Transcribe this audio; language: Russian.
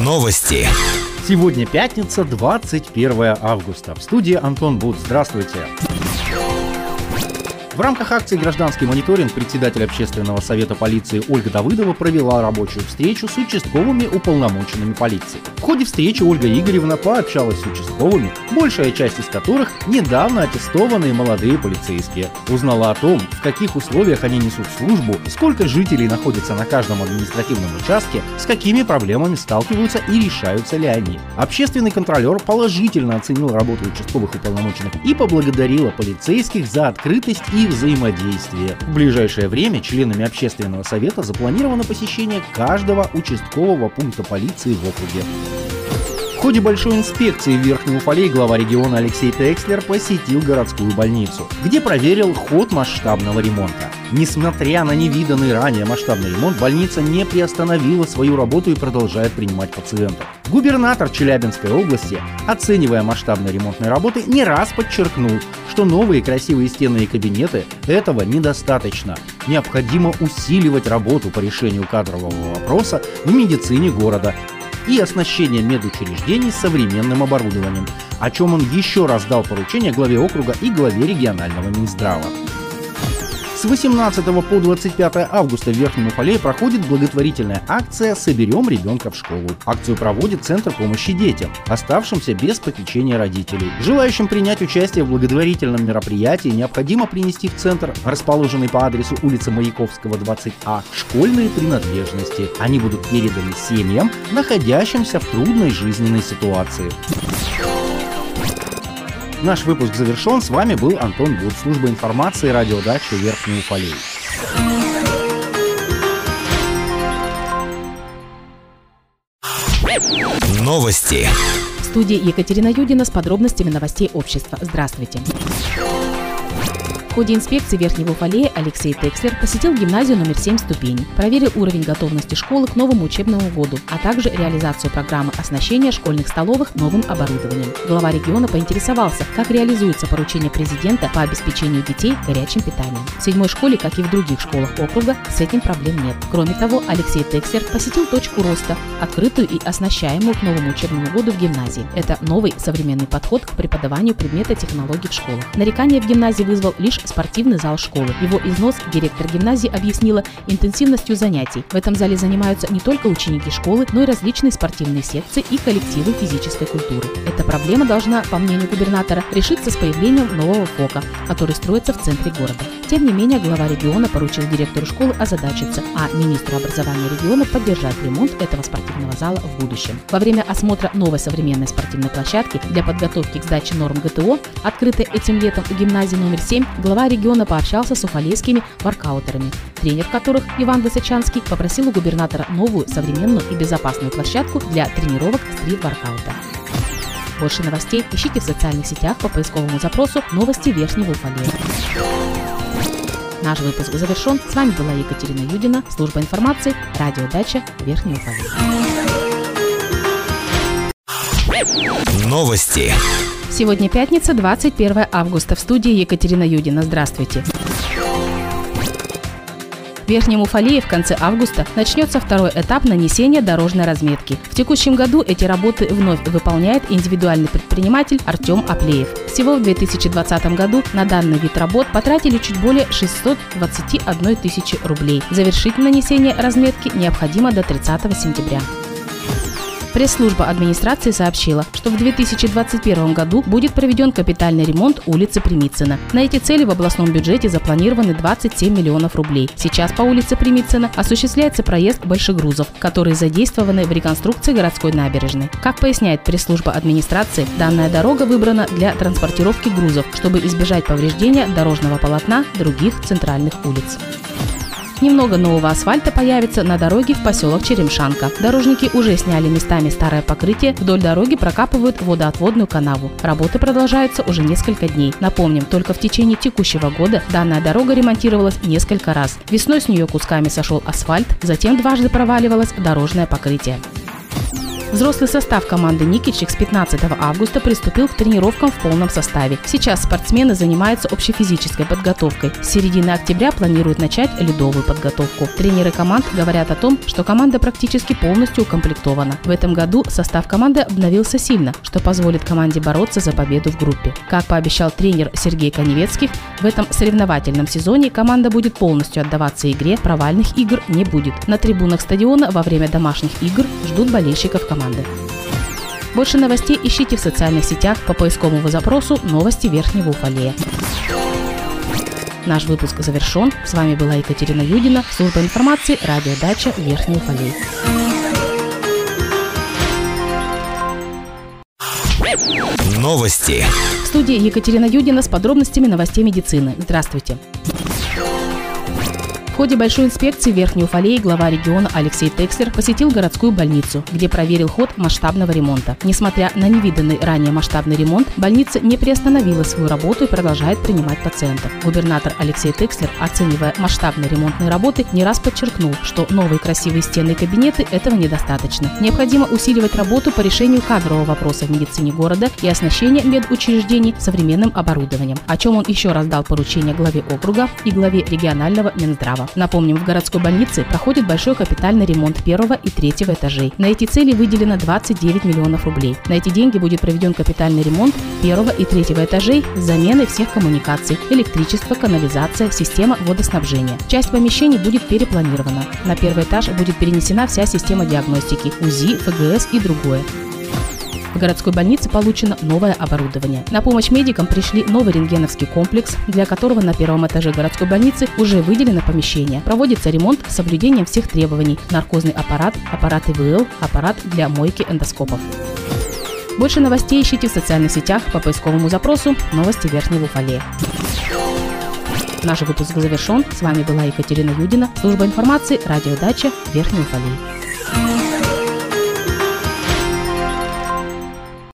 Новости. Сегодня пятница, 21 августа. В студии Антон Буд. Здравствуйте. В рамках акции «Гражданский мониторинг» председатель Общественного совета полиции Ольга Давыдова провела рабочую встречу с участковыми уполномоченными полиции. В ходе встречи Ольга Игоревна пообщалась с участковыми, большая часть из которых недавно аттестованные молодые полицейские. Узнала о том, в каких условиях они несут службу, сколько жителей находится на каждом административном участке, с какими проблемами сталкиваются и решаются ли они. Общественный контролер положительно оценил работу участковых уполномоченных и поблагодарила полицейских за открытость и взаимодействие. В ближайшее время членами общественного совета запланировано посещение каждого участкового пункта полиции в округе. В ходе большой инспекции в Верхнем Уфале глава региона Алексей Текслер посетил городскую больницу, где проверил ход масштабного ремонта. Несмотря на невиданный ранее масштабный ремонт, больница не приостановила свою работу и продолжает принимать пациентов. Губернатор Челябинской области, оценивая масштабные ремонтные работы, не раз подчеркнул, что новые красивые стены и кабинеты этого недостаточно. Необходимо усиливать работу по решению кадрового вопроса в медицине города и оснащение медучреждений современным оборудованием, о чем он еще раз дал поручение главе округа и главе регионального Минздрава. С 18 по 25 августа в Верхнем Уфалее проходит благотворительная акция «Соберем ребенка в школу». Акцию проводит Центр помощи детям, оставшимся без попечения родителей. Желающим принять участие в благотворительном мероприятии необходимо принести в центр, расположенный по адресу улица Маяковского, 20А, школьные принадлежности. Они будут переданы семьям, находящимся в трудной жизненной ситуации. Наш выпуск завершен. С вами был Антон Буд, служба информации радиодачи Верхний Уфалей. Новости. В студии Екатерина Юдина с подробностями новостей общества. Здравствуйте. В ходе инспекции Верхнего Уфалея Алексей Текслер посетил гимназию номер 7 ступени, проверил уровень готовности школы к новому учебному году, а также реализацию программы оснащения школьных столовых новым оборудованием. Глава региона поинтересовался, как реализуется поручение президента по обеспечению детей горячим питанием. В седьмой школе, как и в других школах округа, с этим проблем нет. Кроме того, Алексей Текслер посетил точку роста, открытую и оснащаемую к новому учебному году в гимназии. Это новый современный подход к преподаванию предмета технологий в школах. Нарекание в гимназии вызвал лишь спортивный зал школы. Его износ директор гимназии объяснила интенсивностью занятий. В этом зале занимаются не только ученики школы, но и различные спортивные секции и коллективы физической культуры. Эта проблема должна, по мнению губернатора, решиться с появлением нового ФОКа, который строится в центре города. Тем не менее, глава региона поручил директору школы озадачиться, а министру образования региона поддержать ремонт этого спортивного зала в будущем. Во время осмотра новой современной спортивной площадки для подготовки к сдаче норм ГТО, открытой этим летом в гимназии номер 7, глава региона пообщался с уфалейскими воркаутерами, тренер которых Иван Высочанский попросил у губернатора новую, современную и безопасную площадку для тренировок стрит-воркаута. Больше новостей ищите в социальных сетях по поисковому запросу «Новости Верхнего Уфалея». Наш выпуск завершен. С вами была Екатерина Юдина, служба информации, радиодача Верхний Уфалей. Новости. Сегодня пятница, 21 августа. В студии Екатерина Юдина. Здравствуйте. В Верхнем Уфалее в конце августа начнется второй этап нанесения дорожной разметки. В текущем году эти работы вновь выполняет индивидуальный предприниматель Артем Аплеев. Всего в 2020 году на данный вид работ потратили чуть более 621 тысячи рублей. Завершить нанесение разметки необходимо до 30 сентября. Пресс-служба администрации сообщила, что в 2021 году будет проведен капитальный ремонт улицы Примицына. На эти цели в областном бюджете запланированы 27 миллионов рублей. Сейчас по улице Примицына осуществляется проезд большегрузов, которые задействованы в реконструкции городской набережной. Как поясняет пресс-служба администрации, данная дорога выбрана для транспортировки грузов, чтобы избежать повреждения дорожного полотна других центральных улиц. Немного нового асфальта появится на дороге в поселок Черемшанка. Дорожники уже сняли местами старое покрытие, вдоль дороги прокапывают водоотводную канаву. Работы продолжаются уже несколько дней. Напомним, только в течение текущего года данная дорога ремонтировалась несколько раз. Весной с нее кусками сошел асфальт, затем дважды проваливалось дорожное покрытие. Взрослый состав команды «Никельщик» с 15 августа приступил к тренировкам в полном составе. Сейчас спортсмены занимаются общефизической подготовкой. С середины октября планируют начать ледовую подготовку. Тренеры команд говорят о том, что команда практически полностью укомплектована. В этом году состав команды обновился сильно, что позволит команде бороться за победу в группе. Как пообещал тренер Сергей Коневецких, в этом соревновательном сезоне команда будет полностью отдаваться игре, провальных игр не будет. На трибунах стадиона во время домашних игр ждут болельщиков команды. Больше новостей ищите в социальных сетях по поисковому запросу «Новости Верхнего Уфалея». Наш выпуск завершен. С вами была Екатерина Юдина, служба информации, радиодача Верхний Уфалей. Новости. В студии Екатерина Юдина с подробностями новостей медицины. Здравствуйте. Ходе большой инспекции Верхней Уфалеи глава региона Алексей Текслер посетил городскую больницу, где проверил ход масштабного ремонта. Несмотря на невиданный ранее масштабный ремонт, больница не приостановила свою работу и продолжает принимать пациентов. Губернатор Алексей Текслер, оценивая масштабные ремонтные работы, не раз подчеркнул, что новые красивые стены и кабинеты этого недостаточно. Необходимо усиливать работу по решению кадрового вопроса в медицине города и оснащения медучреждений современным оборудованием, о чем он еще раз дал поручение главе округа и главе регионального Минздрава. Напомним, в городской больнице проходит большой капитальный ремонт первого и третьего этажей. На эти цели выделено 29 миллионов рублей. На эти деньги будет проведен капитальный ремонт первого и третьего этажей с заменой всех коммуникаций, электричество, канализация, система водоснабжения. Часть помещений будет перепланирована. На первый этаж будет перенесена вся система диагностики, УЗИ, ФГС и другое. В городской больнице получено новое оборудование. На помощь медикам пришли новый рентгеновский комплекс, для которого на первом этаже городской больницы уже выделено помещение. Проводится ремонт с соблюдением всех требований. Наркозный аппарат, аппарат ИВЛ, аппарат для мойки эндоскопов. Больше новостей ищите в социальных сетях по поисковому запросу «Новости Верхнего Уфалея». Наш выпуск завершен. С вами была Екатерина Юдина, служба информации, радиодача Верхний Уфалей.